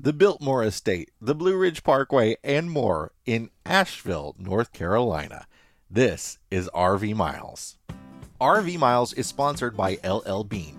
the Biltmore Estate, the Blue Ridge Parkway, and more in Asheville, North Carolina. This is RV Miles. RV Miles is sponsored by LL Bean,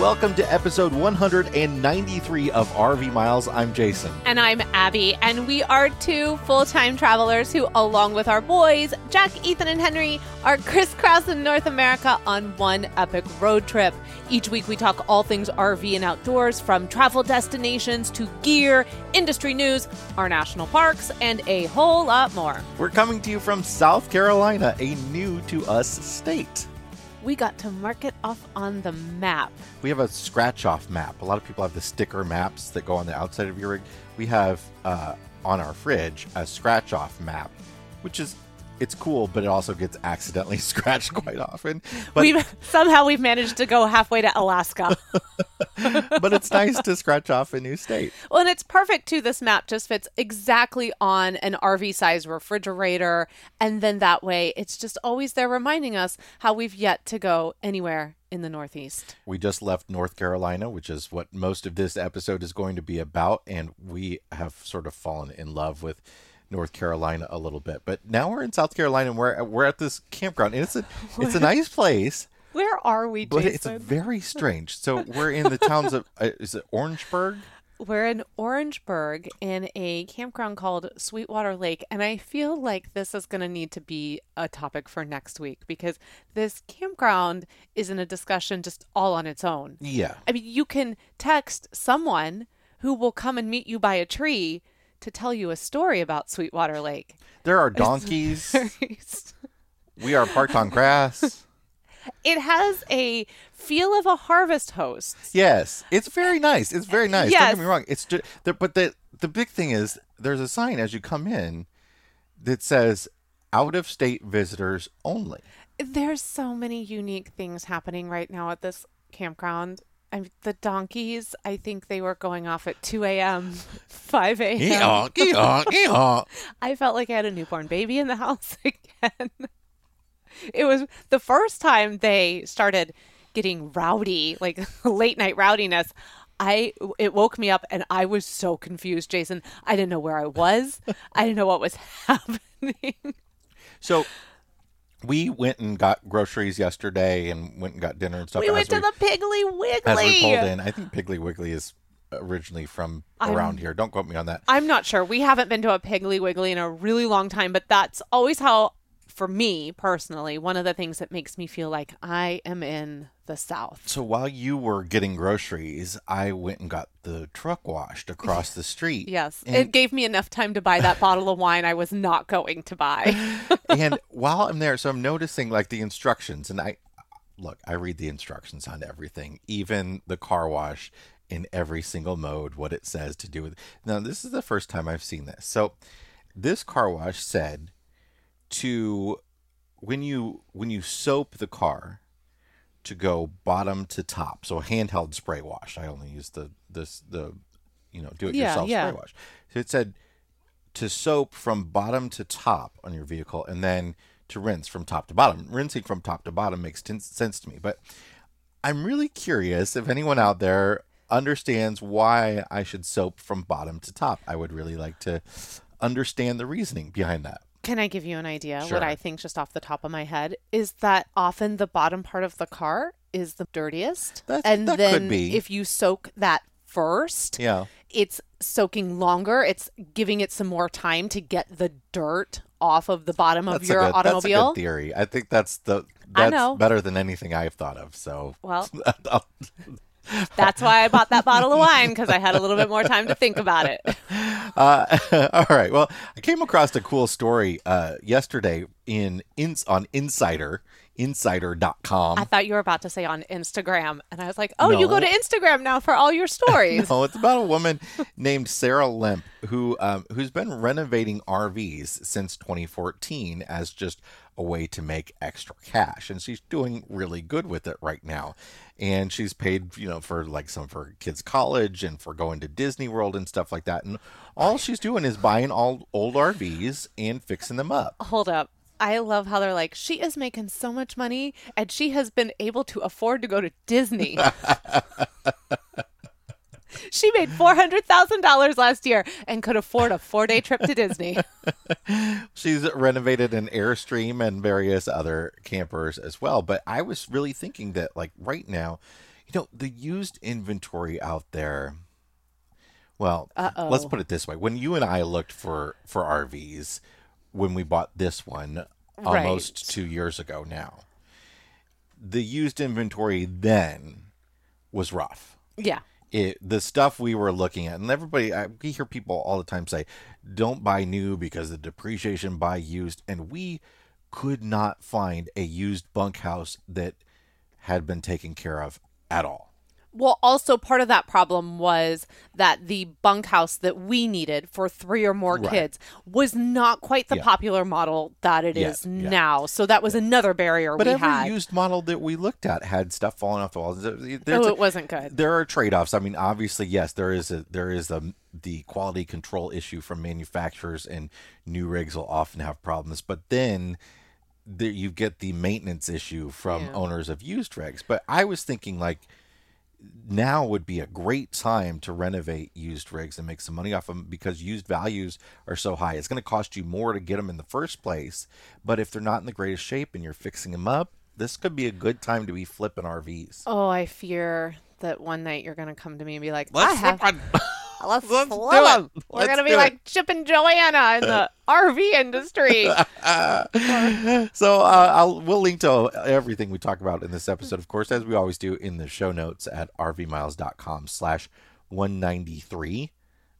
Welcome to episode 193 of RV Miles. I'm Jason. And I'm Abby, and we are two full time travelers who, along with our boys, Jack, Ethan, and Henry, are crisscrossing North America on one epic road trip. Each week, we talk all things RV and outdoors, from travel destinations to gear, industry news, our national parks, and a whole lot more. We're coming to you from South Carolina, a new to us state we got to mark it off on the map. We have a scratch off map. A lot of people have the sticker maps that go on the outside of your rig. We have uh, on our fridge a scratch off map, which is it's cool, but it also gets accidentally scratched quite often. But we've, somehow we've managed to go halfway to Alaska. but it's nice to scratch off a new state. Well, and it's perfect too. This map just fits exactly on an RV size refrigerator. And then that way it's just always there reminding us how we've yet to go anywhere in the Northeast. We just left North Carolina, which is what most of this episode is going to be about. And we have sort of fallen in love with North Carolina a little bit, but now we're in South Carolina and we're we're at this campground. And it's a it's a nice place. Where are we, But Jason? it's very strange. So we're in the towns of uh, is it Orangeburg? We're in Orangeburg in a campground called Sweetwater Lake, and I feel like this is going to need to be a topic for next week because this campground is in a discussion just all on its own. Yeah. I mean, you can text someone who will come and meet you by a tree to tell you a story about Sweetwater Lake. There are donkeys. we are parked on grass. It has a feel of a harvest host. Yes, it's very eh, nice. It's very nice. Yes. Don't get me wrong. It's just, but the the big thing is there's a sign as you come in that says out of state visitors only. There's so many unique things happening right now at this campground. I mean, the donkeys, I think they were going off at 2 a.m., 5 a.m. Yeehaw, yeehaw, yeehaw. I felt like I had a newborn baby in the house again. it was the first time they started getting rowdy, like late night rowdiness. I it woke me up and I was so confused, Jason. I didn't know where I was. I didn't know what was happening. So we went and got groceries yesterday and went and got dinner and stuff. We went to the Piggly Wiggly. As we pulled in, I think Piggly Wiggly is originally from I'm- around here. Don't quote me on that. I'm not sure. We haven't been to a Piggly Wiggly in a really long time, but that's always how, for me personally, one of the things that makes me feel like I am in the South. So while you were getting groceries, I went and got the truck washed across the street. Yes, And- it gave me enough time to buy that bottle of wine I was not going to buy. and while I'm there, so I'm noticing like the instructions, and I look, I read the instructions on everything, even the car wash in every single mode, what it says to do with. Now, this is the first time I've seen this. So, this car wash said to when you when you soap the car to go bottom to top. So a handheld spray wash. I only use the this the you know do it yourself Yeah, yeah. spray wash. So it said to soap from bottom to top on your vehicle and then to rinse from top to bottom. Rinsing from top to bottom makes ten- sense to me, but I'm really curious if anyone out there understands why I should soap from bottom to top. I would really like to understand the reasoning behind that. Can I give you an idea? Sure. What I think just off the top of my head is that often the bottom part of the car is the dirtiest. That- and that could then be. if you soak that first, Yeah. it's soaking longer. It's giving it some more time to get the dirt off of the bottom of That's your good, automobile. That's a good theory. I think that's the that's better than anything I've thought of. So Well, That's why I bought that bottle of wine because I had a little bit more time to think about it. Uh, all right. Well, I came across a cool story uh, yesterday in, in on Insider insider.com. I thought you were about to say on Instagram, and I was like, "Oh, you go to Instagram now for all your stories." No, it's about a woman named Sarah Limp who um, who's been renovating RVs since 2014 as just a way to make extra cash, and she's doing really good with it right now. And she's paid, you know, for like some of her kids' college and for going to Disney World and stuff like that. And all she's doing is buying all old RVs and fixing them up. Hold up. I love how they're like, she is making so much money and she has been able to afford to go to Disney. she made $400,000 last year and could afford a four day trip to Disney. She's renovated an Airstream and various other campers as well. But I was really thinking that, like, right now, you know, the used inventory out there. Well, Uh-oh. let's put it this way: when you and I looked for for RVs, when we bought this one almost Right. two years ago now, the used inventory then was rough Yeah. it, the stuff we were looking at, and everybody, I, we hear people all the time say, "Don't buy new because the depreciation buy used," and we could not find a used bunkhouse that had been taken care of at all. Well, also part of that problem was that the bunkhouse that we needed for three or more Right. kids was not quite the Yeah. popular model that it Yeah, is yeah. now. So that was another barrier But we every had. used model that we looked at had stuff falling off the walls. There's oh, a- it wasn't good. there are trade-offs. I mean, obviously, yes, there is a there is a the quality control issue from manufacturers, and new rigs will often have problems. But then there, you get the maintenance issue from Yeah. owners of used rigs. But I was thinking like now would be a great time to renovate used rigs and make some money off them because used values are so high. It's going to cost you more to get them in the first place, but if they're not in the greatest shape and you're fixing them up, this could be a good time to be flipping RVs. Oh, I fear that one night you're going to come to me and be like, I have, one. Let's, let's flip do it. 'em. We're Let's to be do it. like Chip and Joanna in the RV industry. so uh, I'll we'll link to everything we talk about in this episode, of course, as we always do in the show notes at rvmiles.com slash 193.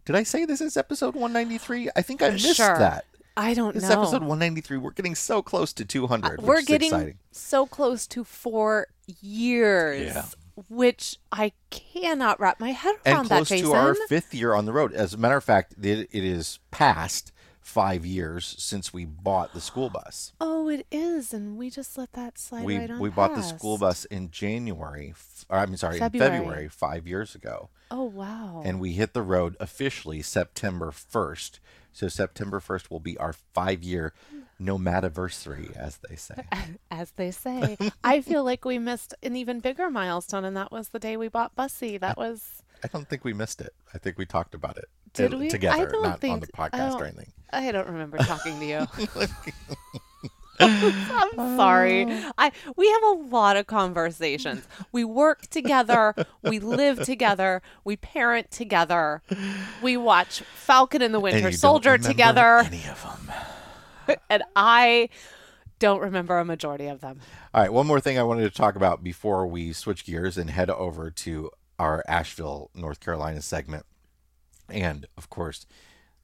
Did I say this is episode 193? I think I missed Sure. that. I don't This know. is episode 193. We're getting so close to 200. Uh, We're getting exciting. so close to four years, Yeah. Which I cannot wrap my head around and that, close Jason. to our fifth year on the road. As a matter of fact, it, it is past five years since we bought the school bus. oh, it is, and we just let that slide we right on we bought the school bus in January. Or, I'm sorry, February. in February five years ago. Oh wow! and we hit the road officially September 1st. So September 1st will be our five year nomadiversary, as they say. As they say, I feel like we missed an even bigger milestone, and that was the day we bought Bussy. That was I don't think we missed it. I think we talked about it Did uh, we? I together, don't not on the podcast or anything. I don't remember talking to you. I'm sorry. I we have a lot of conversations. We work together, we live together, we parent together. We watch Falcon and the And Winter don't Soldier together, Any of them. and I don't remember a majority of them. All right, one more thing I wanted to talk about before we switch gears and head over to our Asheville, North Carolina segment. And of course,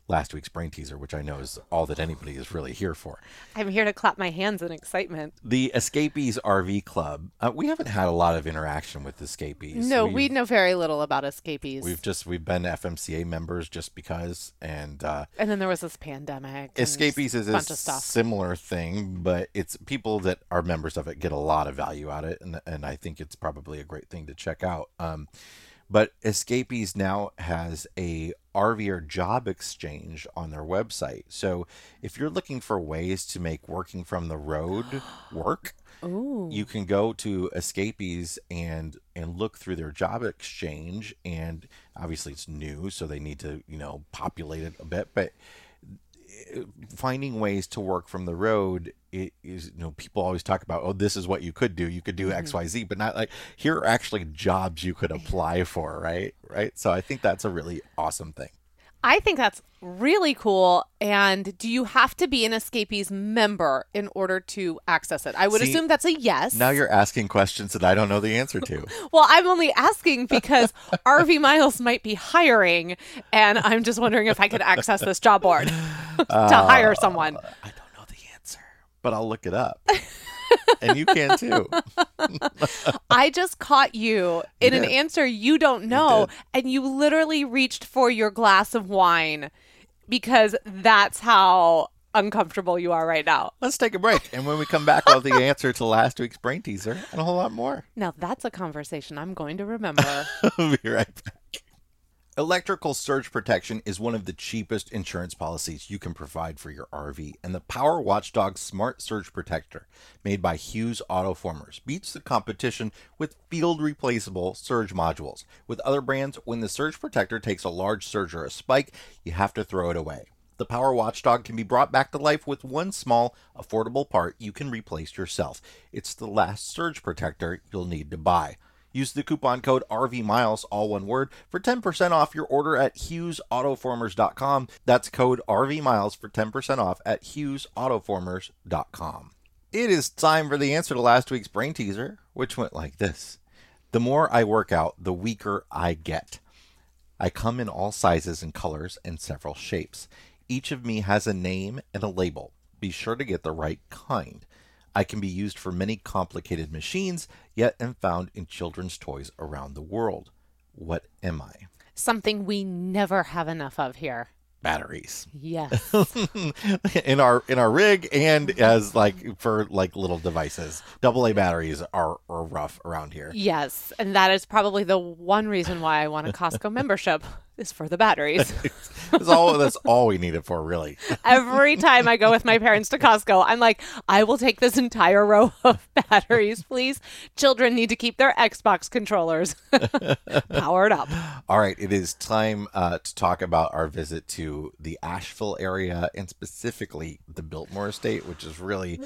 last week's brain teaser, which I know is all that anybody is really here for. I'm here to clap my hands in excitement. The Escapees RV Club. Uh, we haven't had a lot of interaction with Escapees. No, We've- we know very little about escapees. We've just we've been FMCA members just because, and uh, and then there was this pandemic. Escapees is a a bunch of stuff. similar thing, but it's people that are members of it get a lot of value out of it, and and I think it's probably a great thing to check out. Um, but Escapees now has a RVer job exchange on their website. So if you're looking for ways to make working from the road work, Ooh. you can go to escapees and and look through their job exchange and obviously it's new so they need to you know populate it a bit but finding ways to work from the road it is you know people always talk about oh this is what you could do. You could do mm-hmm. xyz but not like here are actually jobs you could apply for right? Right? So i think that's a really awesome thing I think that's really cool. And do you have to be an Escapees member in order to access it? I would See, assume that's a yes. now you're asking questions that i don't know the answer to well, I'm only asking because RV Miles might be hiring, and I'm just wondering if I could access this job board to uh, hire someone. i don't know the answer but i'll look it up and you can too. I just caught you in an answer you don't know, did. and you literally reached for your glass of wine because that's how uncomfortable you are right now. Let's take a break. And when we come back, I'll have the answer to last week's brain teaser and a whole lot more. Now that's a conversation I'm going to remember. we'll be right back. Electrical surge protection is one of the cheapest insurance policies you can provide for your RV, and the Power Watchdog Smart Surge Protector, made by Hughes Autoformers, beats the competition with field replaceable surge modules. With other brands, when the surge protector takes a large surge or a spike, you have to throw it away. The Power Watchdog can be brought back to life with one small, affordable part you can replace yourself. It's the last surge protector you'll need to buy. Use the coupon code RVMiles, all one word, for 10% off your order at HughesAutoformers.com. That's code RVMiles for 10% off at HughesAutoformers.com. It is time for the answer to last week's brain teaser, which went like this The more I work out, the weaker I get. I come in all sizes and colors and several shapes. Each of me has a name and a label. Be sure to get the right kind. I can be used for many complicated machines, yet am found in children's toys around the world. What am I? Something we never have enough of here. Batteries. Yes. in our in our rig and as like for like little devices. Double A batteries are, are rough around here. yes. And that is probably the one reason why I want a Costco membership is for the batteries. That's all that's all we need it for, really. Every time I go with my parents to Costco, I'm like, I will take this entire row of batteries, please. Children need to keep their Xbox controllers powered up. All right, it is time uh, to talk about our visit to the Asheville area and specifically the Biltmore Estate, which is really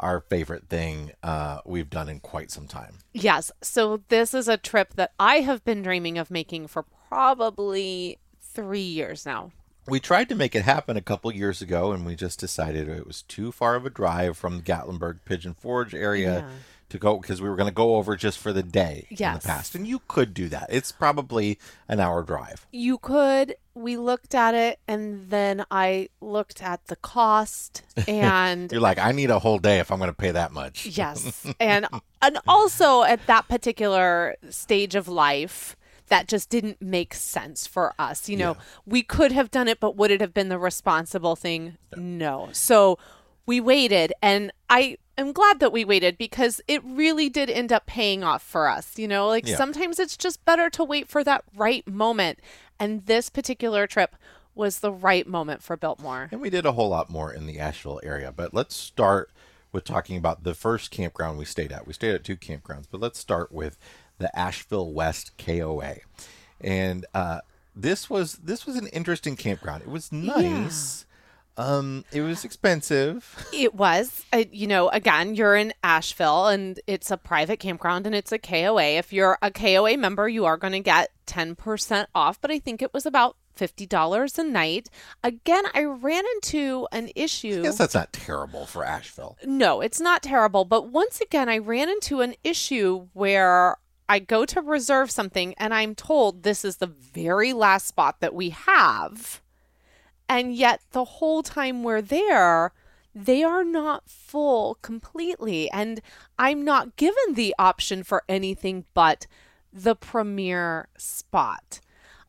our favorite thing uh, we've done in quite some time. Yes. So this is a trip that I have been dreaming of making for probably three years now. We tried to make it happen a couple years ago, and we just decided it was too far of a drive from the Gatlinburg Pigeon Forge area Yeah. to go because we were going to go over just for the day in the past. And you could do that. It's probably an hour drive. You could. We looked at it, and then I looked at the cost, and You're like, I need a whole day if I'm going to pay that much. Yes. And and also at that particular stage of life that just didn't make sense for us. You know, Yeah. we could have done it but would it have been the responsible thing? No. So we waited and I am glad that we waited because it really did end up paying off for us. You know, like Yeah. sometimes it's just better to wait for that right moment. And this particular trip was the right moment for Biltmore. And we did a whole lot more in the Asheville area. But let's start with talking about the first campground we stayed at. We stayed at two campgrounds, but let's start with the Asheville West KOA. And uh, this was this was an interesting campground. It was nice. Um, it was expensive. It was. Uh, you know, again, you're in Asheville and it's a private campground and it's a KOA. If you're a KOA member, you are going to get 10% off, but I think it was about $50 a night. Again, I ran into an issue. I guess that's not terrible for Asheville. No, it's not terrible. But once again, I ran into an issue where I go to reserve something and I'm told this is the very last spot that we have. And yet, the whole time we're there, they are not full completely. And I'm not given the option for anything but the premier spot.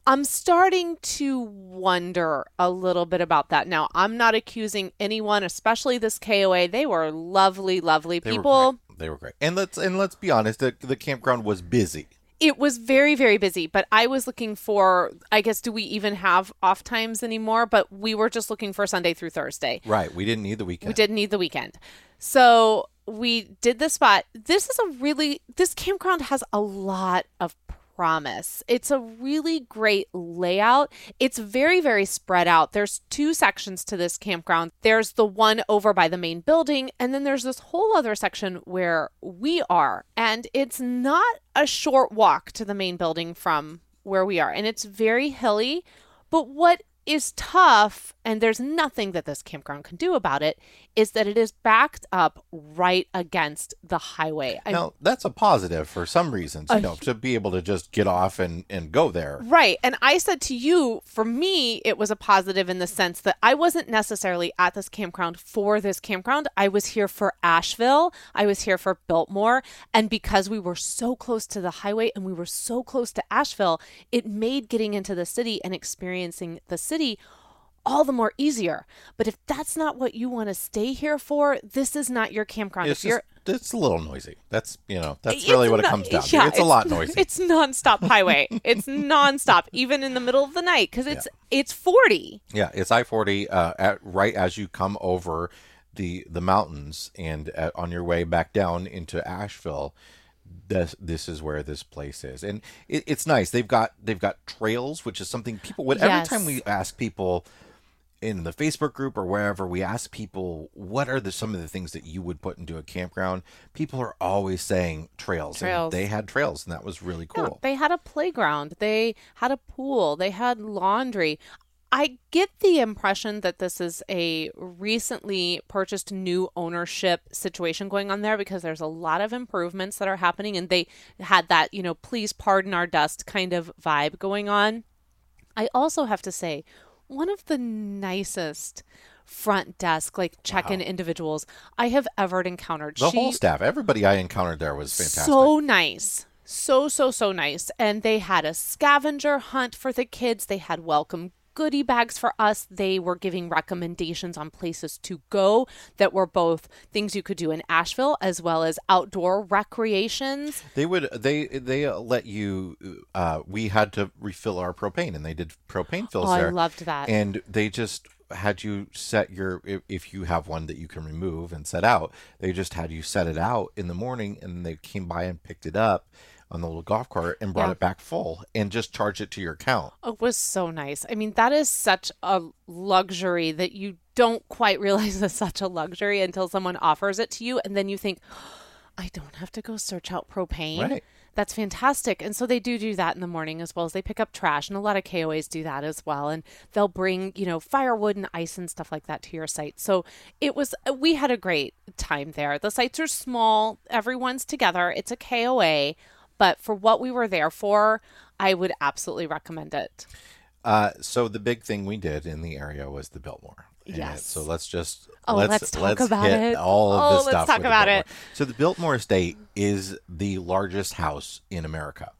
I'm starting to wonder a little bit about that. Now, I'm not accusing anyone, especially this KOA. They were lovely, lovely They people. were. They were great. And let's and let's be honest, the, the campground was busy. It was very, very busy, but I was looking for, I guess, do we even have off times anymore? But we were just looking for Sunday through Thursday. Right. We didn't need the weekend. We didn't need the weekend. So we did the spot. This is a really, this campground has a lot of promise. It's a really great layout. It's very, very spread out. There's two sections to this campground. There's the one over by the main building, and then there's this whole other section where we are. And it's not a short walk to the main building from where we are. And it's very hilly. But what is tough, and there's nothing that this campground can do about it, is that it is backed up right against the highway. I- Now that's a positive for some reasons, you Uh, know, to be able to just get off and and go there. Right. And I said to you, for me, it was a positive in the sense that I wasn't necessarily at this campground for this campground. I was here for Asheville. I was here for Biltmore. And because we were so close to the highway and we were so close to Asheville, it made getting into the city and experiencing the city all the more easier. But if that's not what you want to stay here for, this is not your campground. It's if you're just it's a little noisy. That's you know that's It's really what it comes down yeah, to. It's a lot noisy. It's nonstop highway. it's nonstop, even in the middle of the night, because it's it's forty. Yeah, it's I forty uh, at right as you come over the the mountains and uh on your way back down into Asheville. This this is where this place is, and it, it's nice. They've got they've got trails, which is something people would every time we ask people in the Facebook group or wherever we ask people what are the some of the things that you would put into a campground. People are always saying trails. and Trails. they had trails, and that was really cool. Yeah, they had a playground. They had a pool. They had laundry. I get the impression that this is a recently purchased new ownership situation going on there because there's a lot of improvements that are happening and they had that, you know, please pardon our dust kind of vibe going on. I also have to say, one of the nicest front desk, like check in individuals I have ever encountered. the She- whole staff, everybody I encountered there was fantastic. so nice. So, so, so nice. And they had a scavenger hunt for the kids. They had welcome goodie bags for us. They were giving recommendations on places to go that were both things you could do in Asheville as well as outdoor recreations. They would they they uh, let you. Uh, we had to refill our propane, and they did propane fills Oh, I there. loved that. And they just had you set your if you have one that you can remove and set out. They just had you set it out in the morning, and they came by and picked it up on the little golf cart and brought Yeah. it back full and just charged it to your account. Oh, it was so nice. I mean, that is such a luxury that you don't quite realize is such a luxury until someone offers it to you. And then you think, I don't have to go search out propane. Right. That's fantastic. And so they do do that in the morning as well as they pick up trash. And a lot of KOAs do that as well. And they'll bring, you know, firewood and ice and stuff like that to your site. So it was, we had a great time there. The sites are small, everyone's together. It's a KOA. But for what we were there for, I would absolutely recommend it. Uh, so the big thing we did in the area was the Biltmore. Yes. So let's just Oh, let's let's talk about hit it. all of Oh, the let's stuff. talk about it. So the Biltmore Estate is the largest house in America,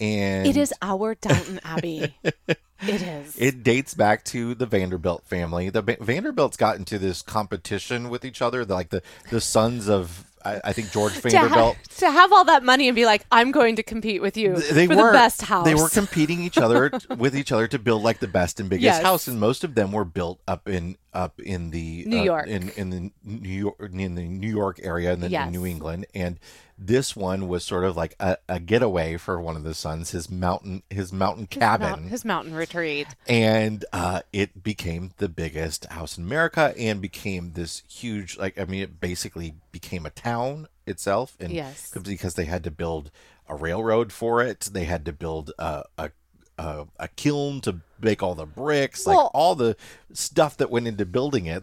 and It is our Downton Abbey. it is. It dates back to the Vanderbilt family. The Va- Vanderbilts got into this competition with each other, like the the sons of I, I think George to, ha- Vanderbilt. to have all that money and be like, I'm going to compete with you they for were the best house. They were competing each other with each other to build like the best and biggest Yes. house, and most of them were built up in up in the New uh, York. in in the New York in the New York area and then Yes. in New England, and this one was sort of like a, a getaway for one of the sons, his mountain his mountain his, cabin mount- his mountain retreat. and uh, it became the biggest house in America and became this huge like I mean it basically became a town itself and Yes. because they had to build a railroad for it they had to build a a, a, a kiln to make all the bricks like all the stuff that went into building it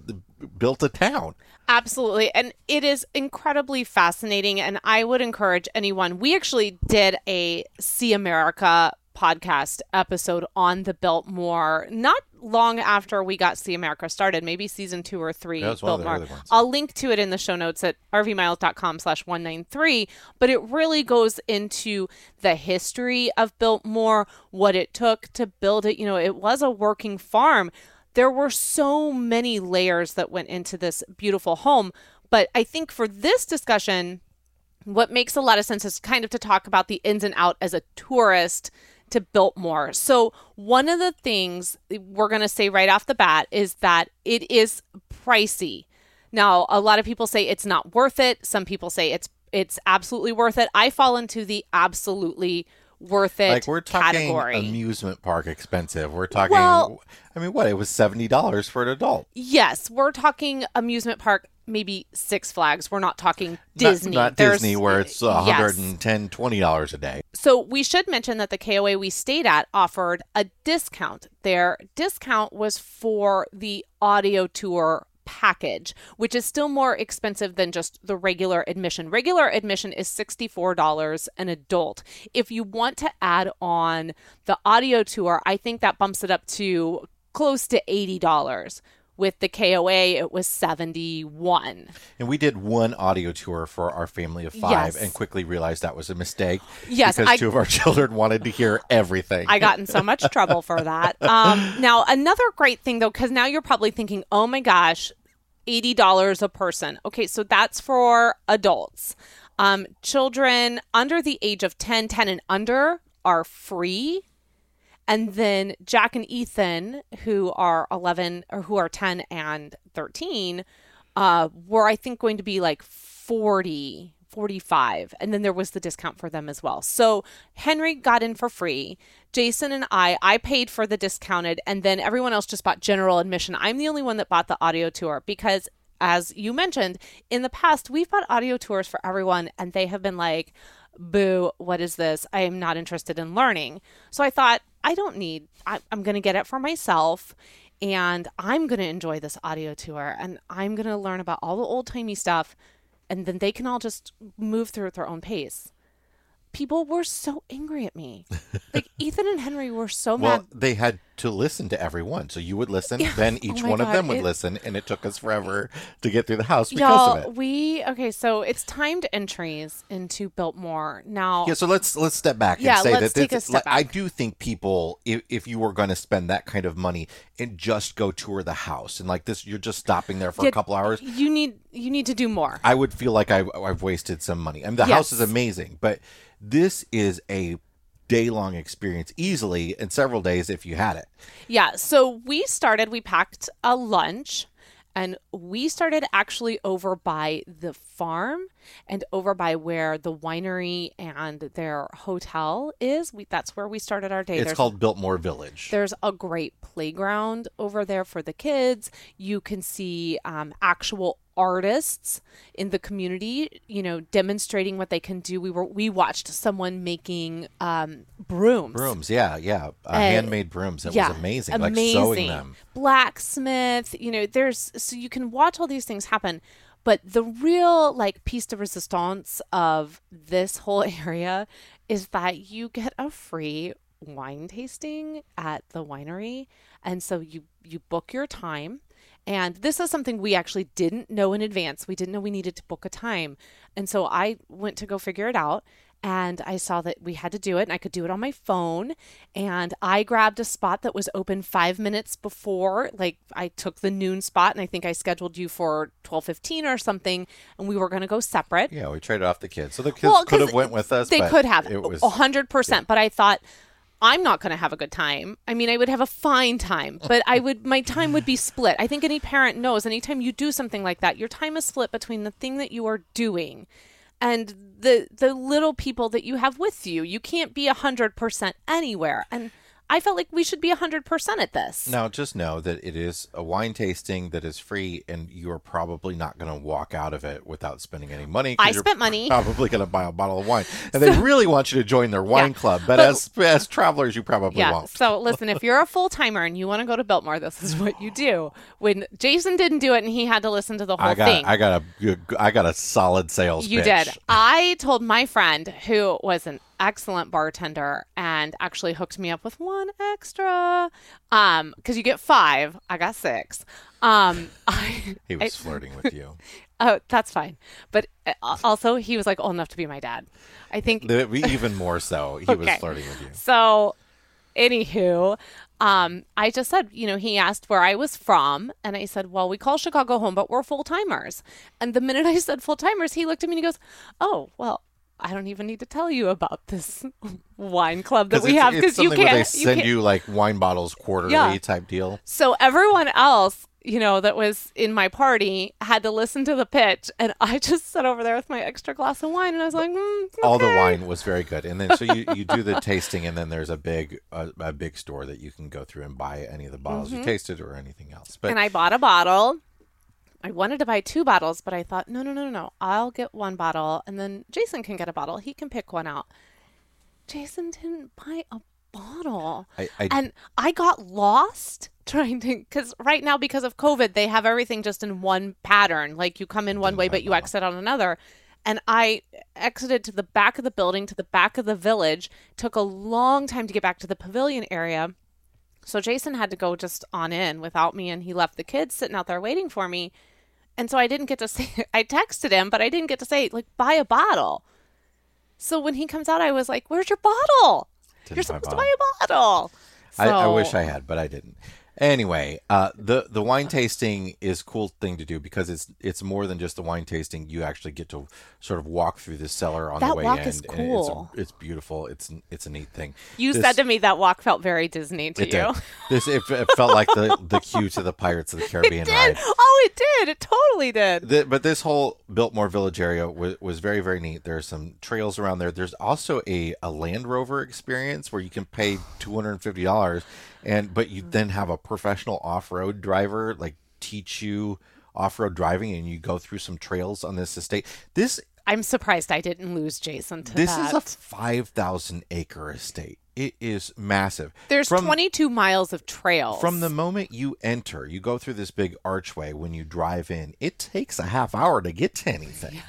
built a town Absolutely. And it is incredibly fascinating. And I would encourage anyone. We actually did a See America podcast episode on the Biltmore not long after we got See America started, maybe season two or three. Yeah, it was one of the Biltmore. I'll link to it in the show notes at rvmiles.com slash 193. But it really goes into the history of Biltmore, what it took to build it. You know, it was a working farm. There were so many layers that went into this beautiful home. But I think for this discussion, what makes a lot of sense is kind of to talk about the ins and out as a tourist to Biltmore. So, one of the things we're going to say right off the bat is that it is pricey. Now, a lot of people say it's not worth it. Some people say it's it's absolutely worth it. I fall into the absolutely worth it like we're talking category. amusement park expensive we're talking Well- I mean what it was $70 for an adult Yes, we're talking amusement park maybe Six Flags. We're not talking Disney. Not, There's- Disney, where it's Yes. 110 $20 a day. So we should mention that the KOA we stayed at offered a discount. Their discount was for the audio tour package, which is still more expensive than just the regular admission. Regular admission is $64 an adult. If you want to add on the audio tour, I think that bumps it up to close to $80. With the KOA, it was 71. And we did one audio tour for our family of five Yes. and quickly realized that was a mistake. Yes, Because I- two of our children wanted to hear everything. I got in so much trouble for that. Um, now, another great thing though, because now you're probably thinking, oh my gosh, $80 a person. Okay, so that's for adults. Um, children under the age of 10, 10 and under are free. And then Jack and Ethan, who are 11 or who are 10 and 13, uh, were, I think, going to be like 40, 45. And then there was the discount for them as well. So Henry got in for free. Jason and I, I paid for the discounted, and then everyone else just bought general admission. I'm the only one that bought the audio tour because, as you mentioned, in the past, we've bought audio tours for everyone, and they have been like, boo, what is this? I am not interested in learning. So I thought, I don't need, I, I'm going to get it for myself and I'm going to enjoy this audio tour and I'm going to learn about all the old timey stuff and then they can all just move through at their own pace. People were so angry at me. like Ethan and Henry were so well, mad. they had to listen to everyone. So you would listen, then oh each Oh one of them would it- listen, and it took us forever to get through the house because Y'all, of it. we okay. So it's timed entries into Biltmore now. Yeah, so let's let's step back and Yeah, say that this, step I do think people, if, if you were going to spend that kind of money and just go tour the house and like this, you're just stopping there for Yeah, a couple hours. You need you need to do more. I would feel like I've, I've wasted some money. I mean, the house is amazing, but this is a day long experience easily in several days if you had it. Yeah. So we started, we packed a lunch and we started actually over by the farm and over by where the winery and their hotel is. We, that's where we started our day. It's There's- called Biltmore Village. There's a great playground over there for the kids. You can see um, actual artists in the community, you know, demonstrating what they can do. We were we watched someone making um, brooms. Brooms, yeah, yeah. Uh, handmade brooms. It was amazing. Like sewing them. Blacksmith, you know, there's so you can watch all these things happen. But the real like piece de resistance of this whole area is that you get a free wine tasting at the winery. And so you you book your time. And this is something we actually didn't know in advance. We didn't know we needed to book a time. And so I went to go figure it out and I saw that we had to do it and I could do it on my phone and I grabbed a spot that was open 5 minutes before like I took the noon spot and I think I scheduled you for 12:15 or something and we were going to go separate. Yeah, we traded off the kids. So the kids Well, could have went with us. They but could have. It was a 100%, but I thought I'm not going to have a good time. I mean, I would have a fine time, but I would my time would be split. I think any parent knows anytime you do something like that, your time is split between the thing that you are doing and the the little people that you have with you. You can't be 100% anywhere. And I felt like we should be 100% at this. Now, just know that it is a wine tasting that is free, and you are probably not going to walk out of it without spending any money. I spent money. Probably going to buy a bottle of wine, and they really want you to join their wine Yeah. club. But, But- as as travelers, you probably Yeah. won't. So listen, if you're a full timer and you want to go to Biltmore, this is what you do. When Jason didn't do it and he had to listen to the whole I got thing. I got a good, I got a solid sales. You pitch. did. I told my friend who was an excellent bartender and actually hooked me up with one extra. Um, because you get five. I got six. Um, I, He was flirting with you. oh, that's fine. But uh, also, he was like old enough to be my dad. I think even more so, he was flirting with you. So, anywho, um, I just said, you know, he asked where I was from, and I said, well, we call Chicago home, but we're full timers. And the minute I said full timers, he looked at me and he goes, oh, well. I don't even need to tell you about this wine club that we have because you can't. they you send can't- you, like wine bottles quarterly Yeah. type deal. So everyone else, you know, that was in my party had to listen to the pitch, and I just sat over there with my extra glass of wine, and I was like, mm, All the wine was very good, and then so you, you do the tasting, and then there's a big a, a big store that you can go through and buy any of the bottles you tasted or anything else. But and I bought a bottle. I wanted to buy two bottles, but I thought, no, no, no, no, no. I'll get one bottle and then Jason can get a bottle. He can pick one out. Jason didn't buy a bottle. I, I and I got lost trying to because right now because of COVID they have everything just in one pattern. Like you come in one way but you exit on another. And I exited to the back of the building, to the back of the village. Took a long time to get back to the pavilion area. So Jason had to go just on in without me, and he left the kids sitting out there waiting for me. And so I didn't get to say, I texted him, but I didn't get to say, like, buy a bottle. So when he comes out, I was like, where's your bottle? Didn't You're supposed to buy a bottle. I, I wish I had, but I didn't. Anyway, uh, the the wine tasting is a cool thing to do because it's it's more than just the wine tasting. You actually get to sort of walk through the cellar on the That way walk in. is and cool. It's, it's beautiful. It's it's a neat thing. You This- said to me that walk felt very Disney to it you. did. This it, it felt like the the queue to the Pirates of the Caribbean It did. ride. Oh, it did. It totally did. The, but this whole Biltmore Village area was, was very, very neat. There's some trails around there. There's also a, a Land Rover experience where you can pay two hundred and fifty dollars, and but you then have a professional off road driver like teach you off road driving, and you go through some trails on this estate. This I'm surprised I didn't lose Jason to that. this that. is a five thousand acre estate. It is massive. There's From- 22 miles of trails. From the moment you enter, you go through this big archway when you drive in. It takes a half hour to get to anything.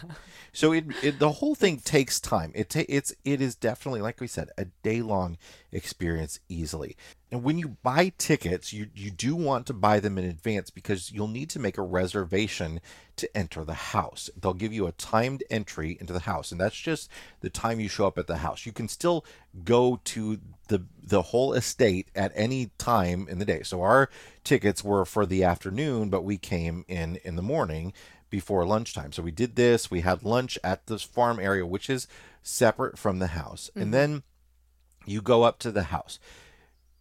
So it, it the whole thing takes time. It ta- it's it is definitely like we said a day long experience easily. And when you buy tickets, you you do want to buy them in advance because you'll need to make a reservation to enter the house. They'll give you a timed entry into the house, and that's just the time you show up at the house. You can still go to the the whole estate at any time in the day. So our tickets were for the afternoon, but we came in in the morning before lunchtime. So we did this. We had lunch at this farm area, which is separate from the house, and mm-hmm. then you go up to the house.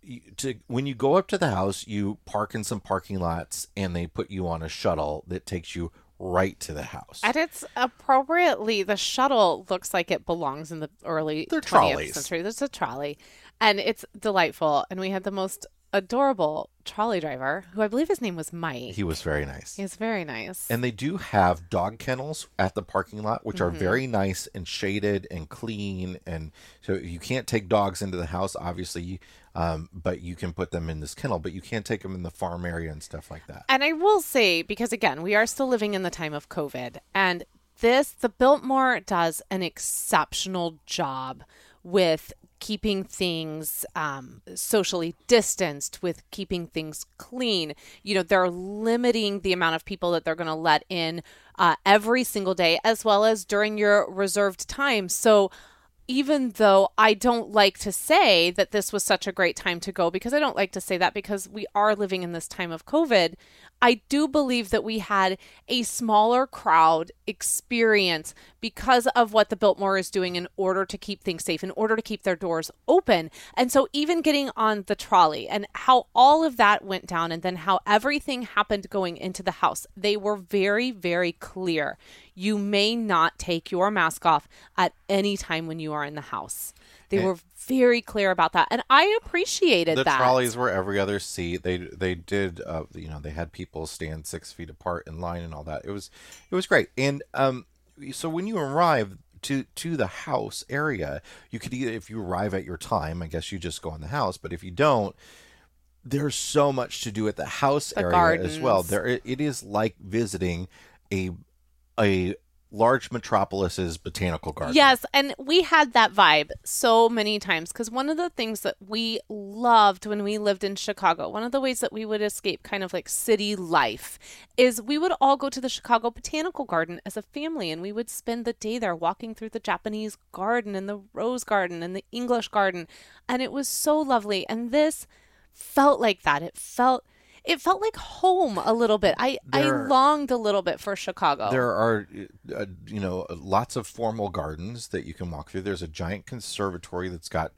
You, to when you go up to the house, you park in some parking lots, and they put you on a shuttle that takes you right to the house. And it's appropriately, the shuttle looks like it belongs in the early They're 20th trolleys. century. There's a trolley, and it's delightful. And we had the most adorable trolley driver, who I believe his name was Mike. he was very nice. He's very nice. And they do have dog kennels at the parking lot, which Mm-hmm. are very nice and shaded and clean. And so you can't take dogs into the house, obviously, um, but you can put them in this kennel, but you can't take them in the farm area and stuff like that. And I will say, because again, we are still living in the time of COVID, and this, the Biltmore does an exceptional job with keeping things um, socially distanced, with keeping things clean. You know, they're limiting the amount of people that they're going to let in uh, every single day, as well as during your reserved time. So, even though I don't like to say that this was such a great time to go, because I don't like to say that because we are living in this time of COVID, I do believe that we had a smaller crowd experience because of what the Biltmore is doing in order to keep things safe, in order to keep their doors open. And so, even getting on the trolley and how all of that went down, and then how everything happened going into the house, they were very, very clear. You may not take your mask off at any time when you are in the house. They And- were very clear about that, and I appreciated the that. The trolleys were every other seat. They they did uh, you know they had people stand six feet apart in line and all that. It was it was great. And um, so when you arrive to to the house area, you could either if you arrive at your time, I guess you just go in the house. But if you don't, there's so much to do at the house The area as well. There it it is like visiting a a large metropolis's botanical garden. Yes, and we had that vibe so many times because one of the things that we loved when we lived in Chicago, one of the ways that we would escape kind of like city life, is we would all go to the Chicago Botanical Garden as a family and we would spend the day there walking through the Japanese garden and the rose garden and the English garden. And it was so lovely. And this felt like that. It felt. It felt like home a little bit. I, I longed a little bit for Chicago. There are, uh, you know, lots of formal gardens that you can walk through. There's a giant conservatory that's got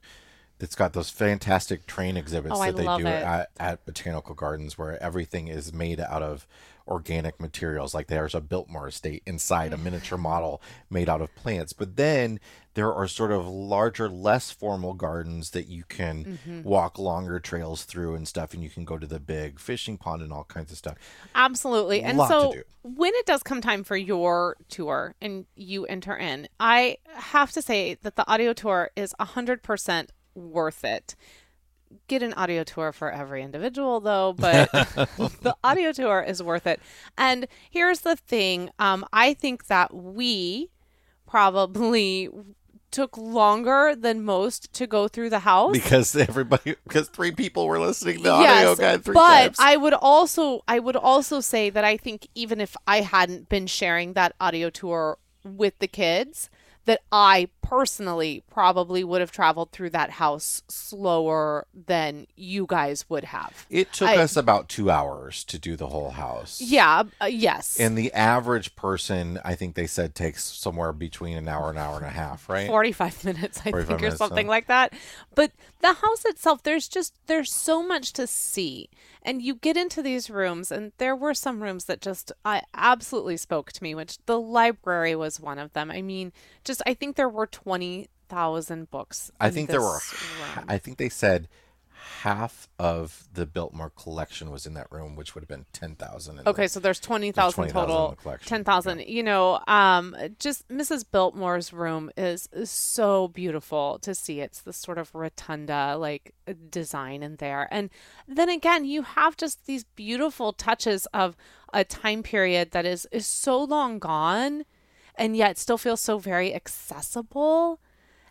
It's got those fantastic train exhibits Oh, that they do at, at botanical gardens where everything is made out of organic materials. Like there's a Biltmore estate inside a miniature model made out of plants. But then there are sort of larger, less formal gardens that you can Mm-hmm. walk longer trails through and stuff, and you can go to the big fishing pond and all kinds of stuff. Absolutely. And so when it does come time for your tour and you enter in, I have to say that the audio tour is 100% worth it. Get an audio tour for every individual though, but the audio tour is worth it. And here's the thing, um I think that we probably took longer than most to go through the house. Because everybody, because three people were listening to the audio guide three but times. I would also I would also say that I think even if I hadn't been sharing that audio tour with the kids, that I personally probably would have traveled through that house slower than you guys would have. it took I- us about two hours to do the whole house. Yeah, uh, yes. And the average person, I think they said, takes somewhere between an hour an hour and a half, right? 45 minutes i 45 think or something huh? like that but the house itself there's just there's so much to see and you get into these rooms and there were some rooms that just I absolutely spoke to me which the library was one of them i mean just i think there were 20,000 books I in think there were, room. I think they said half of the Biltmore collection was in that room, which would have been 10,000. in the- Okay, so there's 20,000 20,000 total. the collection, 10,000. You know, um just Mrs. Biltmore's room is, is so beautiful to see. It's the sort of rotunda like design in there. And then again, you have just these beautiful touches of a time period that is is so long gone and yet still feels so very accessible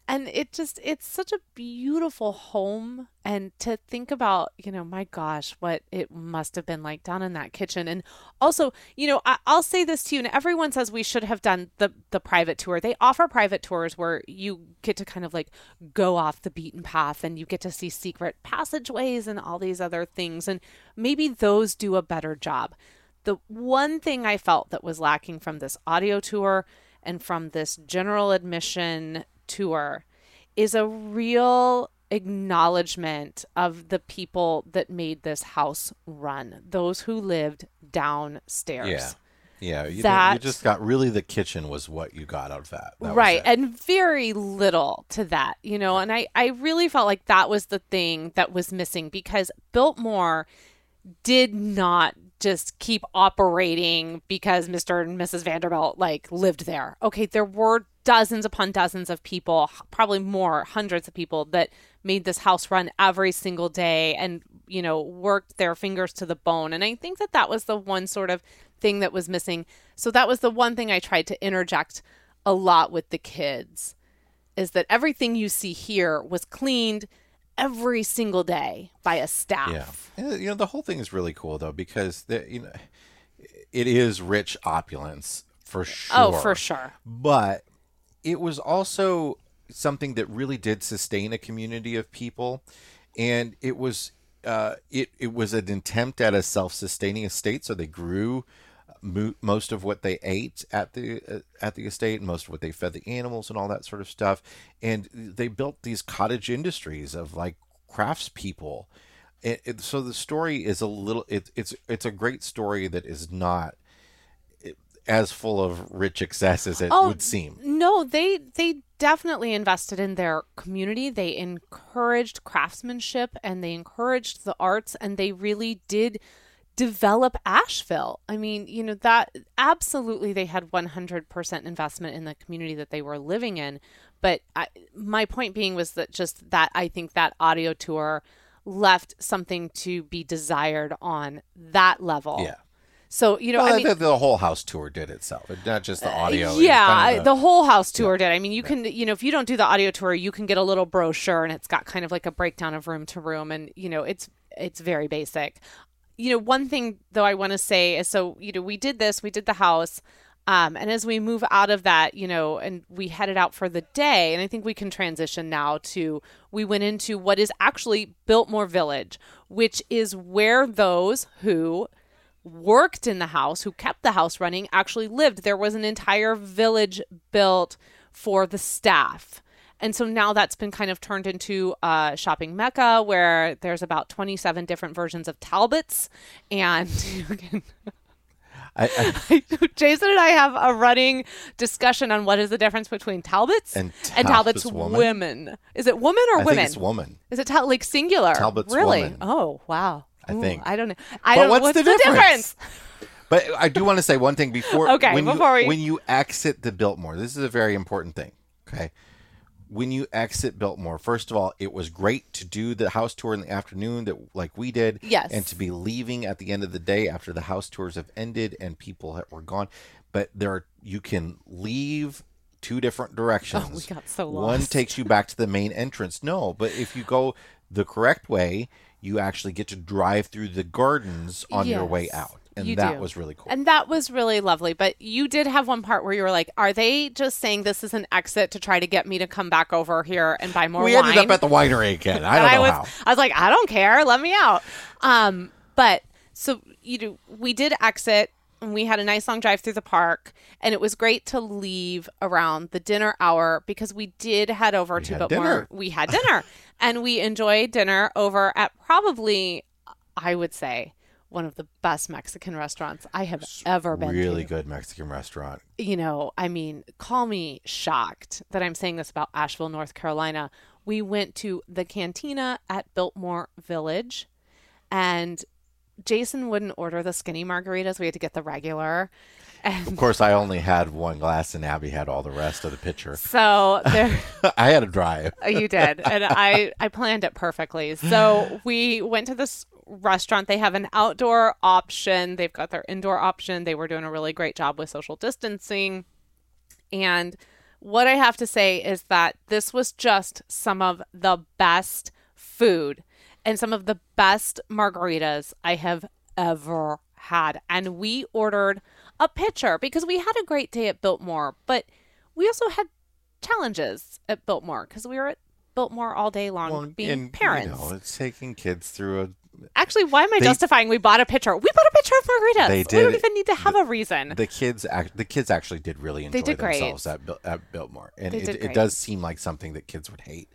and it just it's such a beautiful home and to think about you know my gosh what it must have been like down in that kitchen. And also you know I, i'll say this to you and everyone says we should have done the the private tour. They offer private tours where you get to kind of like go off the beaten path and you get to see secret passageways and all these other things and maybe those do a better job. The one thing I felt that was lacking from this audio tour and from this general admission tour is a real acknowledgement of the people that made this house run, those who lived downstairs. Yeah. Yeah. You, you just got really the kitchen was what you got out of that. That right and very little to that you know and i i really felt like that was the thing that was missing because biltmore did not just keep operating because mr and mrs vanderbilt like lived there okay there were dozens upon dozens of people probably more hundreds of people that made this house run every single day and you know worked their fingers to the bone and i think that that was the one sort of thing that was missing so that was the one thing i tried to interject a lot with the kids is that everything you see here was cleaned every single day by a staff. Yeah. Uh, you know, the whole thing is really cool though because the, you know it is rich opulence for sure. Oh, for sure. But it was also something that really did sustain a community of people. And it was uh, it it was an attempt at a self-sustaining estate. So they grew mo- most of what they ate at the uh, at the estate and most of what they fed the animals and all that sort of stuff. And they built these cottage industries of like craftspeople. It, it, so the story is a little it, it's it's a great story that is not as full of rich excess as it Oh, would seem No, they they definitely invested in their community. They encouraged craftsmanship and they encouraged the arts and they really did develop Asheville. I mean, you know, that absolutely they had 100% investment in the community that they were living in. But I, my point being was that just that I think that audio tour left something to be desired on that level. yeah So, you know, well, I mean, the, the whole house tour did itself not just the audio yeah, kind of the whole house tour did. I mean, you can, you know, if you don't do the audio tour, you can get a little brochure and it's got kind of like a breakdown of room to room and, you know, it's it's very basic. You know, one thing though I want to say is so, you know, we did this, we did the house um, and as we move out of that, you know, and we headed out for the day, and I think we can transition now to we went into what is actually Biltmore Village, which is where those who worked in the house, who kept the house running, actually lived. There was an entire village built for the staff. And so now that's been kind of turned into a shopping mecca where there's about 27 different versions of Talbots. And you can. I, I, Jason and I have a running discussion on what is the difference between Talbots And Talbots Talbot's woman? women. Is it woman or I women? think it's woman. Is it tal- like singular? Talbot's really? woman. Oh wow. I Ooh, think. I don't know. I But don't. what's what's the the difference? But I do want to say one thing before. Okay, when before you, we- when you exit the Biltmore, this is a very important thing. Okay, when you exit Biltmore, first of all, it was great to do the house tour in the afternoon that like we did. Yes. and to be leaving at the end of the day after the house tours have ended and people were gone. But there are you can leave two different directions. Oh, we got so One takes you back to the main entrance. No, but if you go the correct way, you actually get to drive through the gardens on your way out. And that do. was really cool. And that was really lovely. But you did have one part where you were like, "Are they just saying this is an exit to try to get me to come back over here and buy more we wine?" ended up at the winery again. I don't know was, how. I was like, I don't care. Let me out. Um, but so you know, we did exit and we had a nice long drive through the park and it was great to leave around the dinner hour because we did head over to had Biltmore. We had dinner and we enjoyed dinner over at probably I would say one of the best Mexican restaurants I have ever been Really to good Mexican restaurant. you know, I mean, call me shocked that I'm saying this about Asheville, North Carolina. We went to the cantina at Biltmore Village and Jason wouldn't order the skinny margaritas. We had to get the regular. And Of course, I only had one glass, and Abby had all the rest of the pitcher. so there I had a drive. Oh, you did. And I I planned it perfectly. So we went to this restaurant. They have an outdoor option. They've got their indoor option. They were doing a really great job with social distancing. And what I have to say is that this was just some of the best food and some of the best margaritas I have ever had. And we ordered a pitcher because we had a great day at Biltmore, but we also had challenges at Biltmore because we were at Biltmore all day long being and, parents. You know, it's taking kids through a. Actually, why am I They- justifying we bought a pitcher? We bought a pitcher of margaritas. They did. We don't even need to have a reason. The kids, act, the kids actually did really enjoy did great. themselves at, at Biltmore, and it, it does seem like something that kids would hate,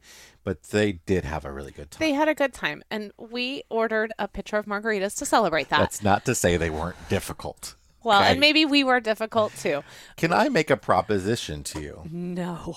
but they did have a really good time. They had a good time, and we ordered a pitcher of margaritas to celebrate that. That's not to say they weren't difficult. well, okay? and maybe we were difficult too. Can I make a proposition to you? No.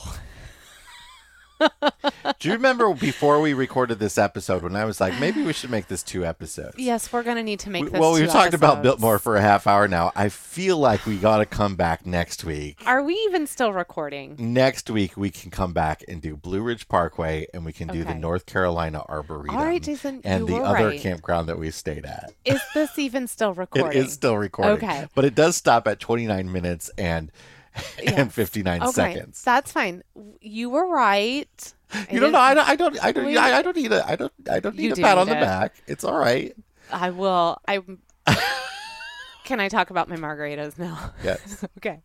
Do you remember before we recorded this episode when I was like, maybe we should make this two episodes? Yes, we're gonna need to make We- this. well, we've talked about. Biltmore for a half hour now. I feel like we got to come back next week. Are we even still recording? Next week, we can come back and do Blue Ridge Parkway and we can do the North Carolina Arboretum. All right, Jason, And the other right. campground that we stayed at. Is this even still recording? It is still recording. Okay. But it does stop at 29 minutes and and 59 okay. seconds. That's fine. You were right. You don't know. I don't. I don't. I don't. I, I don't need a. I don't. I don't You need a pat on need the it. back. It's all right. I will. I. Can I talk about my margaritas now? Yes. Okay.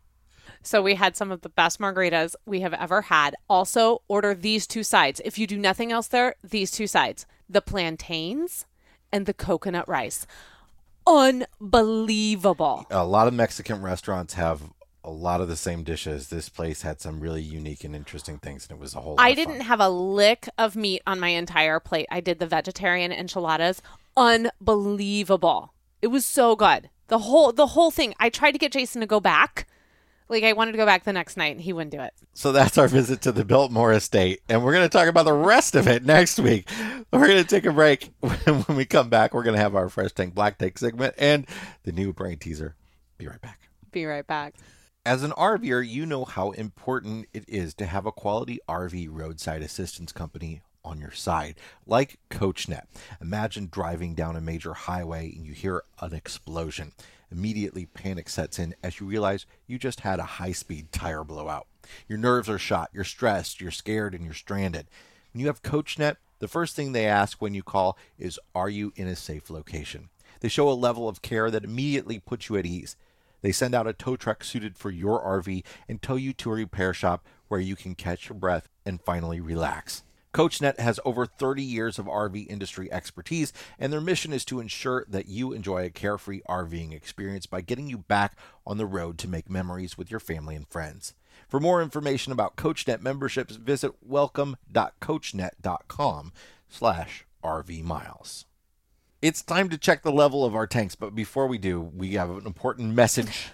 So we had some of the best margaritas we have ever had. Also, order these two sides. If you do nothing else there, these two sides the plantains and the coconut rice. Unbelievable. a lot of Mexican restaurants have a lot of the same dishes. This place had some really unique and interesting things, and it was a whole. Lot I didn't have a lick of meat on my entire plate. I did the vegetarian enchiladas. Unbelievable. It was so good. The whole the whole thing. I tried to get Jason to go back. Like I wanted to go back the next night and he wouldn't do it. So that's our visit to the Biltmore Estate, and we're going to talk about the rest of it next week. We're going to take a break. when we come back, we're going to have our fresh tank black tank segment and the new brain teaser. Be right back. Be right back. As an RVer, you know how important it is to have a quality RV roadside assistance company on your side, like CoachNet. Imagine driving down a major highway and you hear an explosion. Immediately, panic sets in as you realize you just had a high speed tire blowout. Your nerves are shot, you're stressed, you're scared, and you're stranded. When you have CoachNet, the first thing they ask when you call is Are you in a safe location? They show a level of care that immediately puts you at ease. They send out a tow truck suited for your RV and tow you to a repair shop where you can catch your breath and finally relax. CoachNet has over 30 years of RV industry expertise, and their mission is to ensure that you enjoy a carefree RVing experience by getting you back on the road to make memories with your family and friends. For more information about CoachNet memberships, visit welcome.coachnet.com slash rvmiles. It's time to check the level of our tanks, but before we do, we have an important message.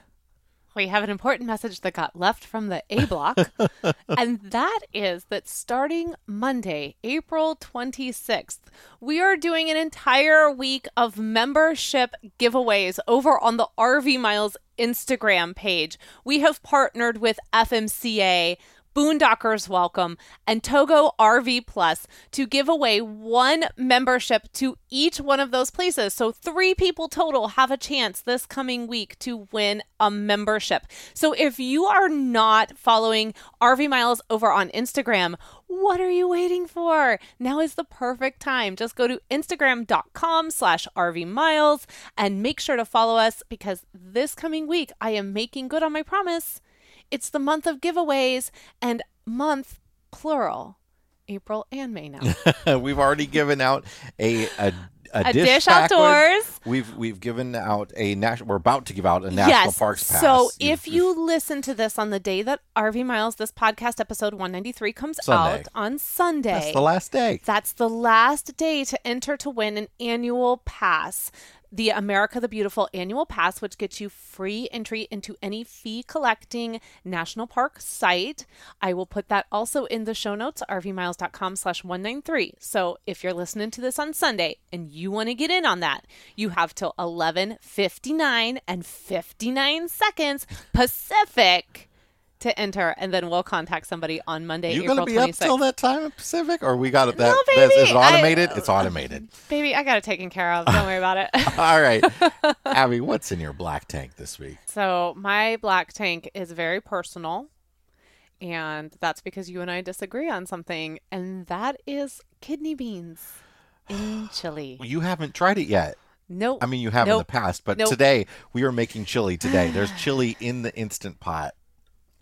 We have an important message that got left from the A block, and that is that starting Monday, April 26th, we are doing an entire week of membership giveaways over on the RV Miles Instagram page. We have partnered with FMCA. Boondockers Welcome, and Togo RV Plus to give away one membership to each one of those places. So, three people total have a chance this coming week to win a membership. So, if you are not following RV Miles over on Instagram, what are you waiting for? Now is the perfect time. Just go to instagram.com slash rvmiles and make sure to follow us because this coming week I am making good on my promise it's the month of giveaways and month plural. April and May now. We've already given out a a, a, A dish, dish outdoors. We've we've given out a national. We're about to give out a national yes. parks pass. So if you listen to this on the day that RV Miles, this podcast episode 193 comes Sunday. out on Sunday. that's the last day. That's the last day to enter to win an annual pass. The America the Beautiful annual pass, which gets you free entry into any fee collecting national park site. I will put that also in the show notes, rvmiles.com slash 193. So if you're listening to this on Sunday and you want to get in on that, you have till 11.59 and 59 seconds Pacific to enter, and then we'll contact somebody on Monday, You April gonna be 26th. up till that time Pacific, or we got it? That No, that's- is it automated? I- it's automated. Baby, I got it taken care of. Don't worry about it. All right, Abby, what's in your black tank this week? so, my black tank is very personal. And that's because you and I disagree on something, and that is kidney beans in chili. You haven't tried it yet. Nope. I mean, you have in the past, but Nope. today we are making chili. Today, there's chili in the instant pot.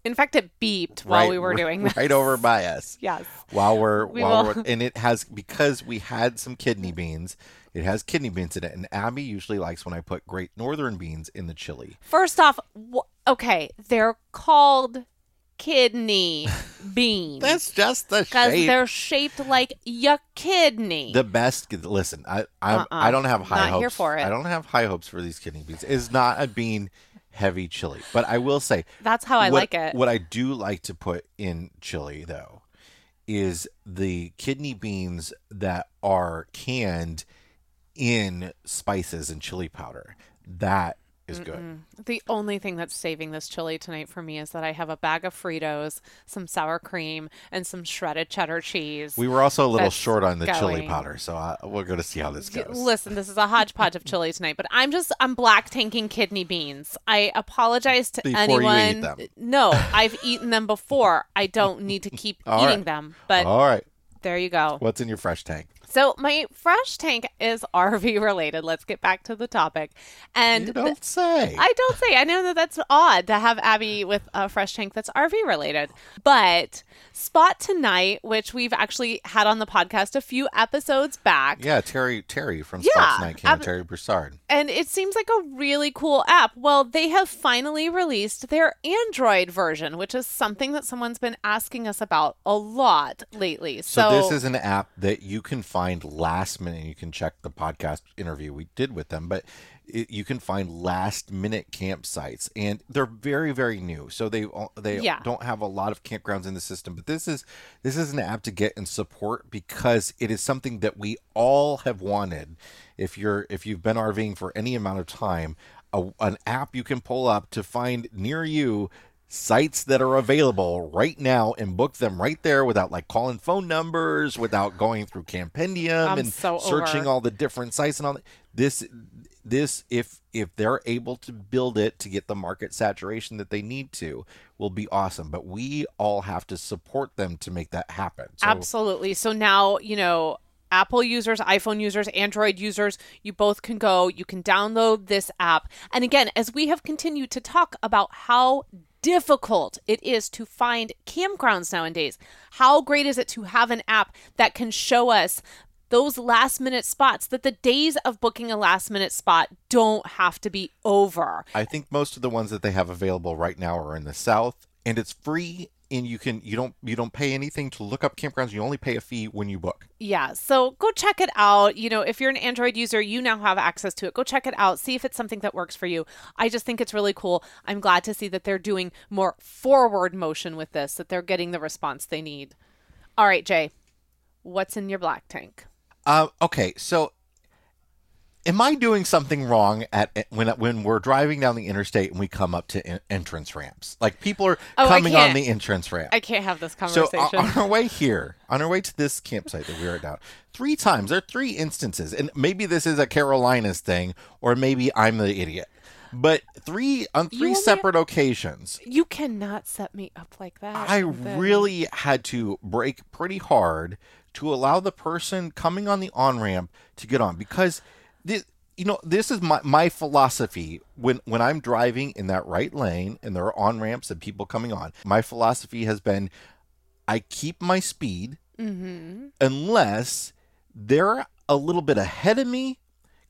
In fact, it beeped while right, we were doing this. right over by us. Yes. while we're We while will- we're and it has because we had some kidney beans it has kidney beans in it and abby usually likes when i put great northern beans in the chili First off, wh- okay, they're called kidney beans. that's just the because they're shaped like your kidney. the best listen i I, Uh-uh. I don't have high Not hopes here for it. i don't have high hopes for these kidney beans it's not a bean heavy chili but i will say That's how I what, like it. what i do like to put in chili though is the kidney beans that are canned in spices and chili powder that is good The only thing that's saving this chili tonight for me is that I have a bag of Fritos, some sour cream, and some shredded cheddar cheese. We were also a little short on the chili powder, so uh, I, we're going to see how this goes. Listen, this is a hodgepodge of chili tonight, but I'm just I'm black tanking kidney beans. I apologize to Before anyone. No, I've eaten them before. I don't need to keep eating right. them. But All right, there you go. what's in your fresh tank? So my fresh tank is RV related. Let's get back to the topic. And you don't say. I don't say. I know that that's odd to have Abby with a fresh tank that's RV related. But Spot2Nite, which we've actually had on the podcast a few episodes back, yeah, Terry Terry from Yeah, Spots Night Cam, ab- Terry Broussard. and it seems like a really cool app. Well, they have finally released their Android version, which is something that someone's been asking us about a lot lately. So, So, this is an app that you can find last minute. You can check the podcast interview we did with them, but it, you can find last minute campsites, and they're very very new. So they they Yeah. don't have a lot of campgrounds in the system. But this is this is an app to get and support because it is something that we all have wanted. If you're if you've been RVing for any amount of time, a, an app you can pull up to find near you sites that are available right now and book them right there without like calling phone numbers, without going through Campendium I'm and so searching all the different sites and all that. This this if if they're able to build it to get the market saturation that they need to will be awesome. But we all have to support them to make that happen. So Absolutely. So now, you know, Apple users, iPhone users, Android users, you both can go, you can download this app. And again, as we have continued to talk about how difficult it is to find campgrounds nowadays, how great is it to have an app that can show us those last minute spots that the days of booking a last minute spot don't have to be over. I think most of the ones that they have available right now are in the south and it's free and you can you don't you don't pay anything to look up campgrounds you only pay a fee when you book Yeah, so go check it out. You know, if you're an Android user, you now have access to it. Go check it out, see if it's something that works for you. I just think it's really cool. I'm glad to see that they're doing more forward motion with this, that they're getting the response they need. All right, Jay, what's in your black tank? uh, okay so am i doing something wrong at when when we're driving down the interstate and we come up to en- entrance ramps like people are Oh, coming on the entrance ramp I can't have this So uh, conversation. on on our way here, on our way to this campsite that we are at now, three times there are three instances, and maybe this is a Carolinas thing, or maybe I'm the idiot. But three on three separate occasions, you cannot set me up like that. I really had to brake pretty hard to allow the person coming on the on ramp to get on because this, you know this is my, my philosophy when when I'm driving in that right lane and there are on ramps and people coming on. My philosophy has been I keep my speed mm-hmm. unless they're a little bit ahead of me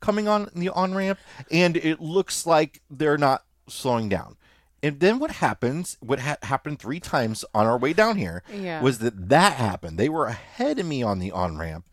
coming on the on ramp and it looks like they're not slowing down. And then what happens, what ha- happened three times on our way down here, Yeah. was that that happened. They were ahead of me on the on ramp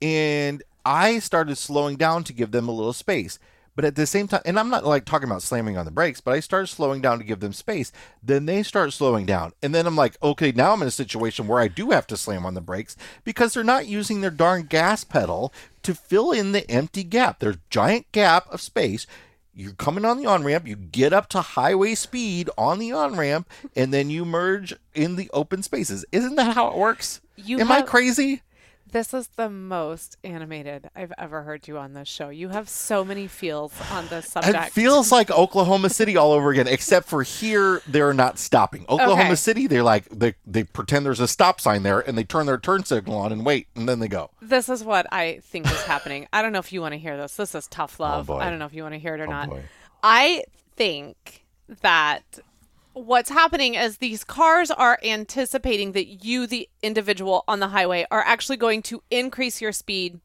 and I started slowing down to give them a little space. But at the same time, and I'm not like talking about slamming on the brakes, but I started slowing down to give them space. Then they start slowing down. And then I'm like, okay, now I'm in a situation where I do have to slam on the brakes because they're not using their darn gas pedal to fill in the empty gap. There's giant gap of space. You're coming on the on ramp, you get up to highway speed on the on ramp, and then you merge in the open spaces. Isn't that how it works? You Am I crazy? This is the most animated I've ever heard you on this show. You have so many feels on this subject. It feels like Oklahoma City all over again, except for here they're not stopping. Oklahoma Okay. City, they're like they they pretend there's a stop sign there and they turn their turn signal on and wait and then they go. this is what I think is happening. I don't know if you want to hear this. This is tough oh, love. Oh. I don't know if you want to hear it or oh, not. boy. I think that what's happening is these cars are anticipating that you, the individual on the highway, are actually going to increase your speed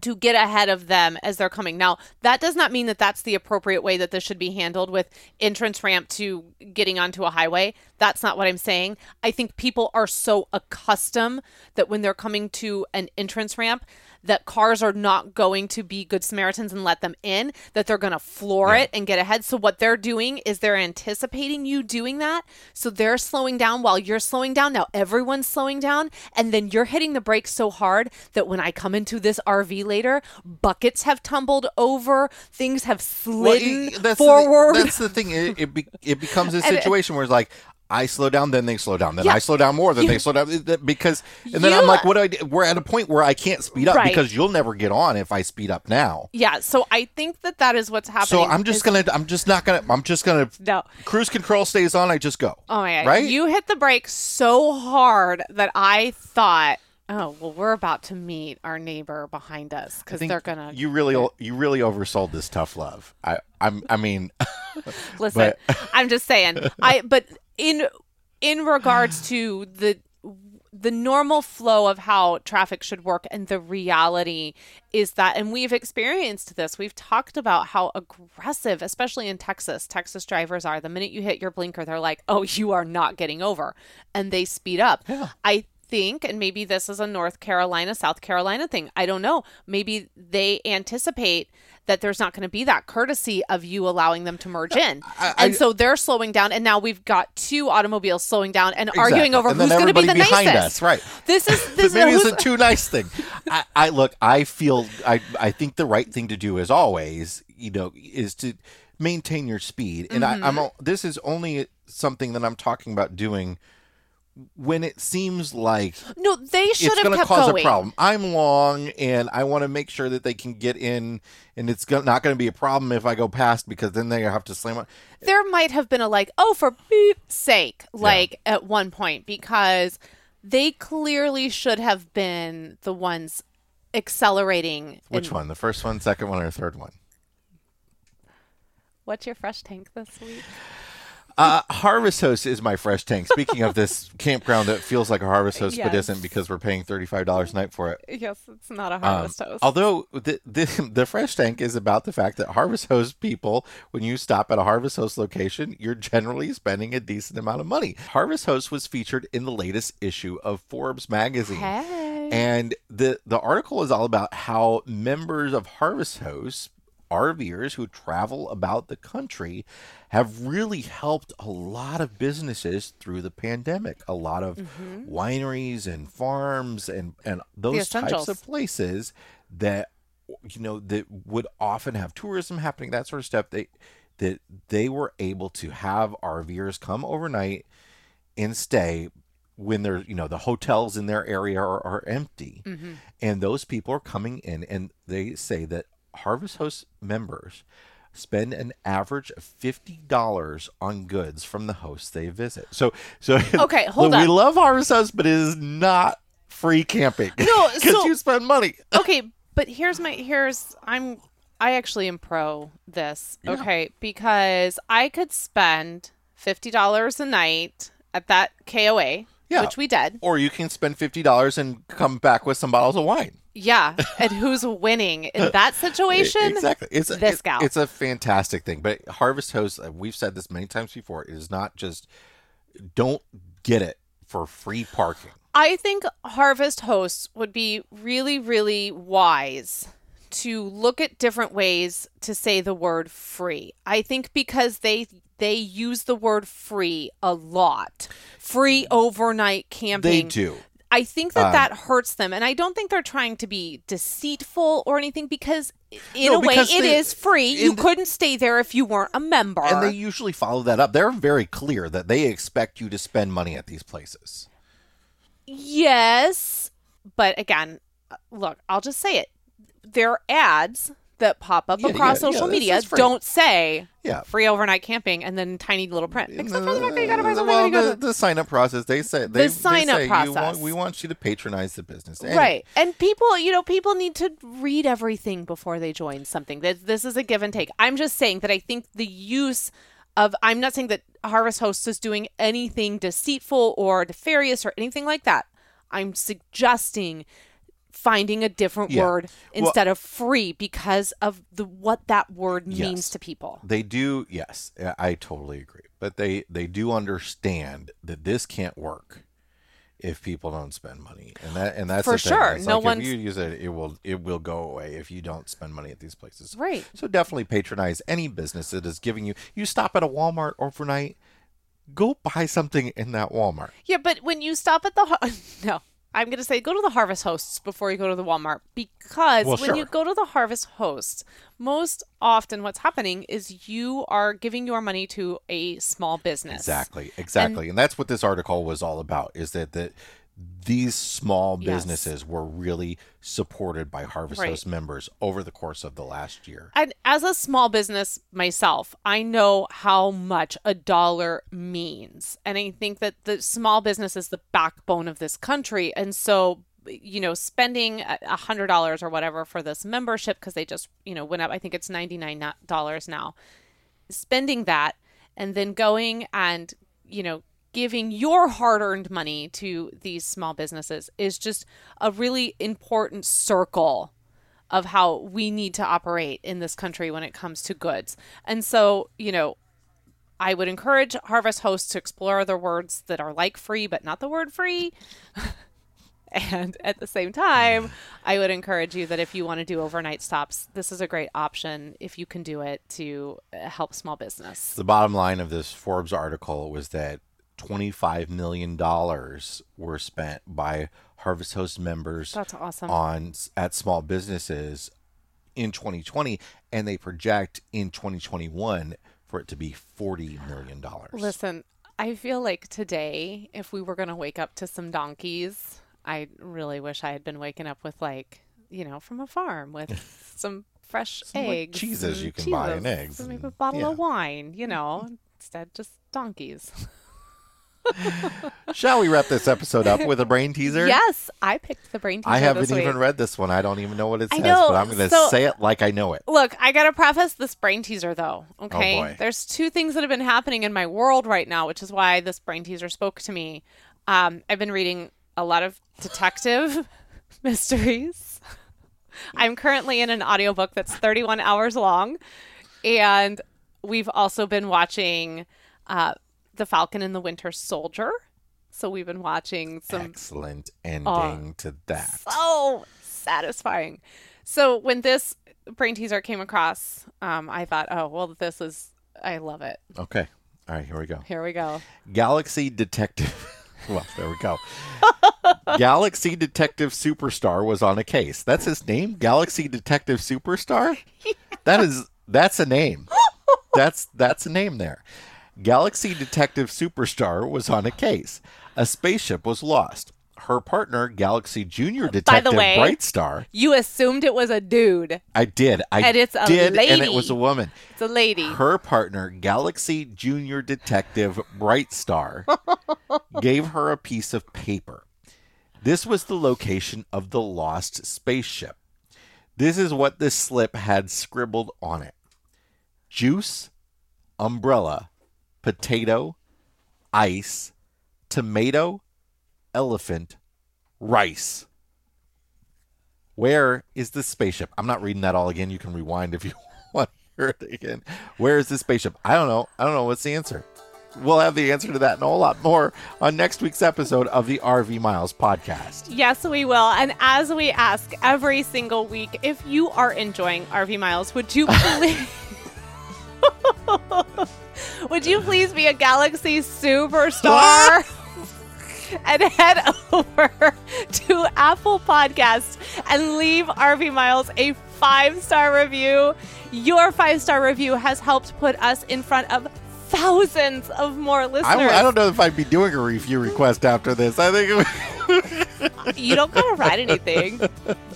to get ahead of them as they're coming. Now, that does not mean that that's the appropriate way that this should be handled with entrance ramp to getting onto a highway. That's not what I'm saying. I think people are so accustomed that when they're coming to an entrance ramp, that cars are not going to be good Samaritans and let them in, that they're going to floor it and get ahead. So, what they're doing is they're anticipating you doing that. So, they're slowing down while you're slowing down. Now, everyone's slowing down. And then you're hitting the brakes so hard that when I come into this RV later, buckets have tumbled over, things have slid that's forward. The, that's the thing. It it, be, it becomes a And it- situation where it's like I slow down, then they slow down, then Yeah. I slow down more, then You- they slow down because, and then I'm like, what do I? Do? We're at a point where I can't speed up Right. because you'll never get on if I speed up now. yeah. So, I think that that is what's happening. So I'm just is- gonna, I'm just not gonna, I'm just gonna. No. Cruise control stays on. I just go. Oh my god! Right? You hit the brake so hard that I thought, oh well, we're about to meet our neighbor behind us because they're gonna You really, you really oversold this tough love. I, I'm, I mean, listen. I'm just saying. I but in in regards to the the normal flow of how traffic should work and the reality is that and we've experienced this. We've talked about how aggressive especially in texas texas drivers are. The minute you hit your blinker they're like oh you are not getting over and they speed up. Yeah. i think and maybe this is a north carolina south carolina thing i don't know maybe they anticipate that there's not going to be that courtesy of you allowing them to merge in I- and so they're slowing down and now we've got two automobiles slowing down and arguing over And who's going to be the behind nicest us, right. this is this maybe is it's a too nice thing. I, I look. I feel. I. I think the right thing to do, as always, you know, is to maintain your speed. And I, I'm. Mm-hmm. This is only something that I'm talking about doing when it seems like no they should it's have going to kept cause going a problem. I'm long, and I want to make sure that they can get in, and it's go- not going to be a problem if I go past because then they have to slam on. there might have been a like, oh, for beep's sake, like at one point, because they clearly should have been the ones accelerating. Which in- one? The first one, second one, or third one? What's your fresh tank this week? Uh, Harvest Host is my fresh tank. Speaking of this campground that feels like a Harvest Host but isn't because we're paying $35 a night for it. yes, it's not a Um, harvest host. although the, the the fresh tank is about the fact that Harvest Host people, when you stop at a Harvest Host location, you're generally spending a decent amount of money. Harvest Host was featured in the latest issue of Forbes magazine. hey. And the the article is all about how members of Harvest Host, RVers who travel about the country, have really helped a lot of businesses through the pandemic. A lot of wineries and farms and and those types of places that you know that would often have tourism happening, that sort of stuff. They that they were able to have RVers come overnight and stay when they're you know the hotels in their area are, are empty Mm-hmm. and those people are coming in and they say that harvest host members spend an average of $50 on goods from the hosts they visit so so Okay, hold we on. We love harvest host but it is not free camping No, because so- you spend money okay, but here's my here's I'm I actually am pro this. Yeah. Okay, because I could spend fifty dollars a night at that KOA, Yeah. which we did. or you can spend $50 and come back with some bottles of wine Yeah, and who's winning in that situation? Exactly. It's a, this it- gal. It's a fantastic thing. But Harvest Host, uh, we've said this many times before, it is not just don't get it for free parking. I think Harvest hosts would be really, really wise to look at different ways to say the word free. I think because they they use the word free a lot. Free overnight camping. They do. I think that Um, that hurts them, and I don't think they're trying to be deceitful or anything because, in No, a way, it they- is free. You the- couldn't stay there if you weren't a member. And they usually follow that up. They're very clear that they expect you to spend money at these places. Yes, but again, uh, look, I'll just say it. Their ads that pop up Yeah, across yeah, yeah, social this media don't say Yeah. free overnight camping and then tiny little print. Except for the fact that you gotta buy something well, when you go the, to- the sign up process, they say they, they sign-up say, process. want, we want you to patronize the business. Right. And people, you know, people need to read everything before they join something. That this is a give and take. I'm just saying that I think the use of I'm not saying that Harvest Hosts is doing anything deceitful or nefarious or anything like that. I'm suggesting finding a different Yeah. word Well- instead of free because of the what that word means to people. They do, yes, I- totally agree. But they they do understand that this can't work if people don't spend money, and that and that's For sure. It's No like one's- if you use it, it will it will go away if you don't spend money at these places. Right. So definitely patronize any business that is giving you. You stop at a Walmart overnight, go buy something in that Walmart. Yeah, but when you stop at the no, I'm going to say go to the Harvest Hosts before you go to the Walmart because Well, when you go to the Harvest Hosts, most often what's happening is you are giving your money to a small business. Exactly, exactly, and, that's what this article was all about. Is that that these small Yes. businesses were really supported by Harvest Right. Host members over the course of the last year. And as a small business myself, I know how much a dollar means. And I think that the small business is the backbone of this country. And so, you know, spending a a hundred dollars or whatever for this membership, because they just, you know, went up, I think it's $99 now, spending that and then going and, you know, giving your hard earned money to these small businesses is just a really important circle of how we need to operate in this country when it comes to goods. And so, you know, I would encourage Harvest hosts to explore other words that are like free, but not the word free. and at the same time, I would encourage you that if you want to do overnight stops, this is a great option if you can do it to help small business. The bottom line of this Forbes article was that $25 million were spent by Harvest Host members That's awesome. on at small businesses in 2020 and they project in 2021 for it to be 40 million dollars. Listen, I feel like today, if we were going to wake up to some donkeys, I really wish I had been waking up with, like, you know, from a farm with some fresh Some, like, eggs. cheeses you can buy and cheeses, eggs and maybe a bottle yeah. of wine, you know, instead just donkeys. Shall we wrap this episode up with a brain teaser? Yes, I picked the brain teaser. I haven't even week. read this one. I don't even know what it says, but I'm going to so- say it like I know it. Look, I gotta preface this brain teaser though. Okay, Oh, there's two things that have been happening in my world right now, which is why this brain teaser spoke to me. Um, I've been reading a lot of detective mysteries. I'm currently in an audiobook that's 31 hours long, and we've also been watching uh, The Falcon and the Winter Soldier. So we've been watching some Excellent ending to that. so satisfying. So when this brain teaser came across, um, I thought, oh well, this is I love it. Okay. All right, here we go. Here we go. Galaxy Detective. Well, there we go. Galaxy Detective Superstar was on a case. That's his name? Galaxy Detective Superstar? That is that's a name. That's that's a name there. Galaxy Detective Superstar was on a case. A spaceship was lost. Her partner, Galaxy Junior By the Detective way- Brightstar, You assumed it was a dude. I did. I And it's a did, and it was a woman. It's a lady. Her partner, Galaxy Junior Detective Brightstar, gave her a piece of paper. This was the location of the lost spaceship. This is what this slip had scribbled on it juice, umbrella, potato, ice, tomato, elephant, rice. Where is the spaceship? I'm not reading that all again. You can rewind if you want to hear it again. Where is the spaceship? I don't know. I don't know what's the answer. We'll have the answer to that and a whole lot more on next week's episode of the RV Miles podcast. Yes, we will. And as we ask every single week, if you are enjoying RV Miles, would you please Would you please be a Galaxy superstar? and head over to Apple Podcasts and leave RV Miles a five star review. Your five star review has helped put us in front of thousands of more listeners. I, I don't know if I'd be doing a review request after this. I think it would- you don't gotta write anything,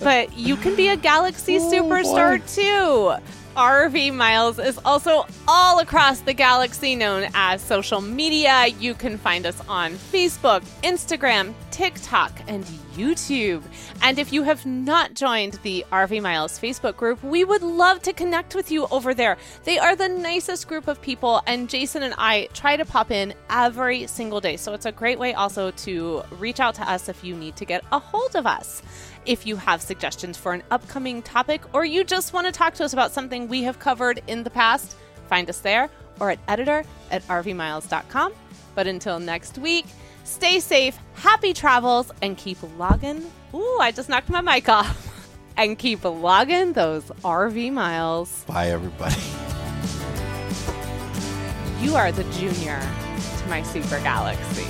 but you can be a Galaxy Oh, superstar boy. too. RV Miles is also all across the galaxy known as social media. You can find us on Facebook, Instagram, TikTok, and YouTube. And if you have not joined the RV Miles Facebook group, we would love to connect with you over there. They are the nicest group of people, and Jason and I try to pop in every single day. So it's a great way also to reach out to us if you need to get a hold of us. If you have suggestions for an upcoming topic or you just want to talk to us about something we have covered in the past, find us there or at editor at rvmiles.com. But until next week, stay safe, happy travels, and keep logging. Ooh, I just knocked my mic off. And keep logging those RV miles. Bye, everybody. You are the junior to my super galaxy.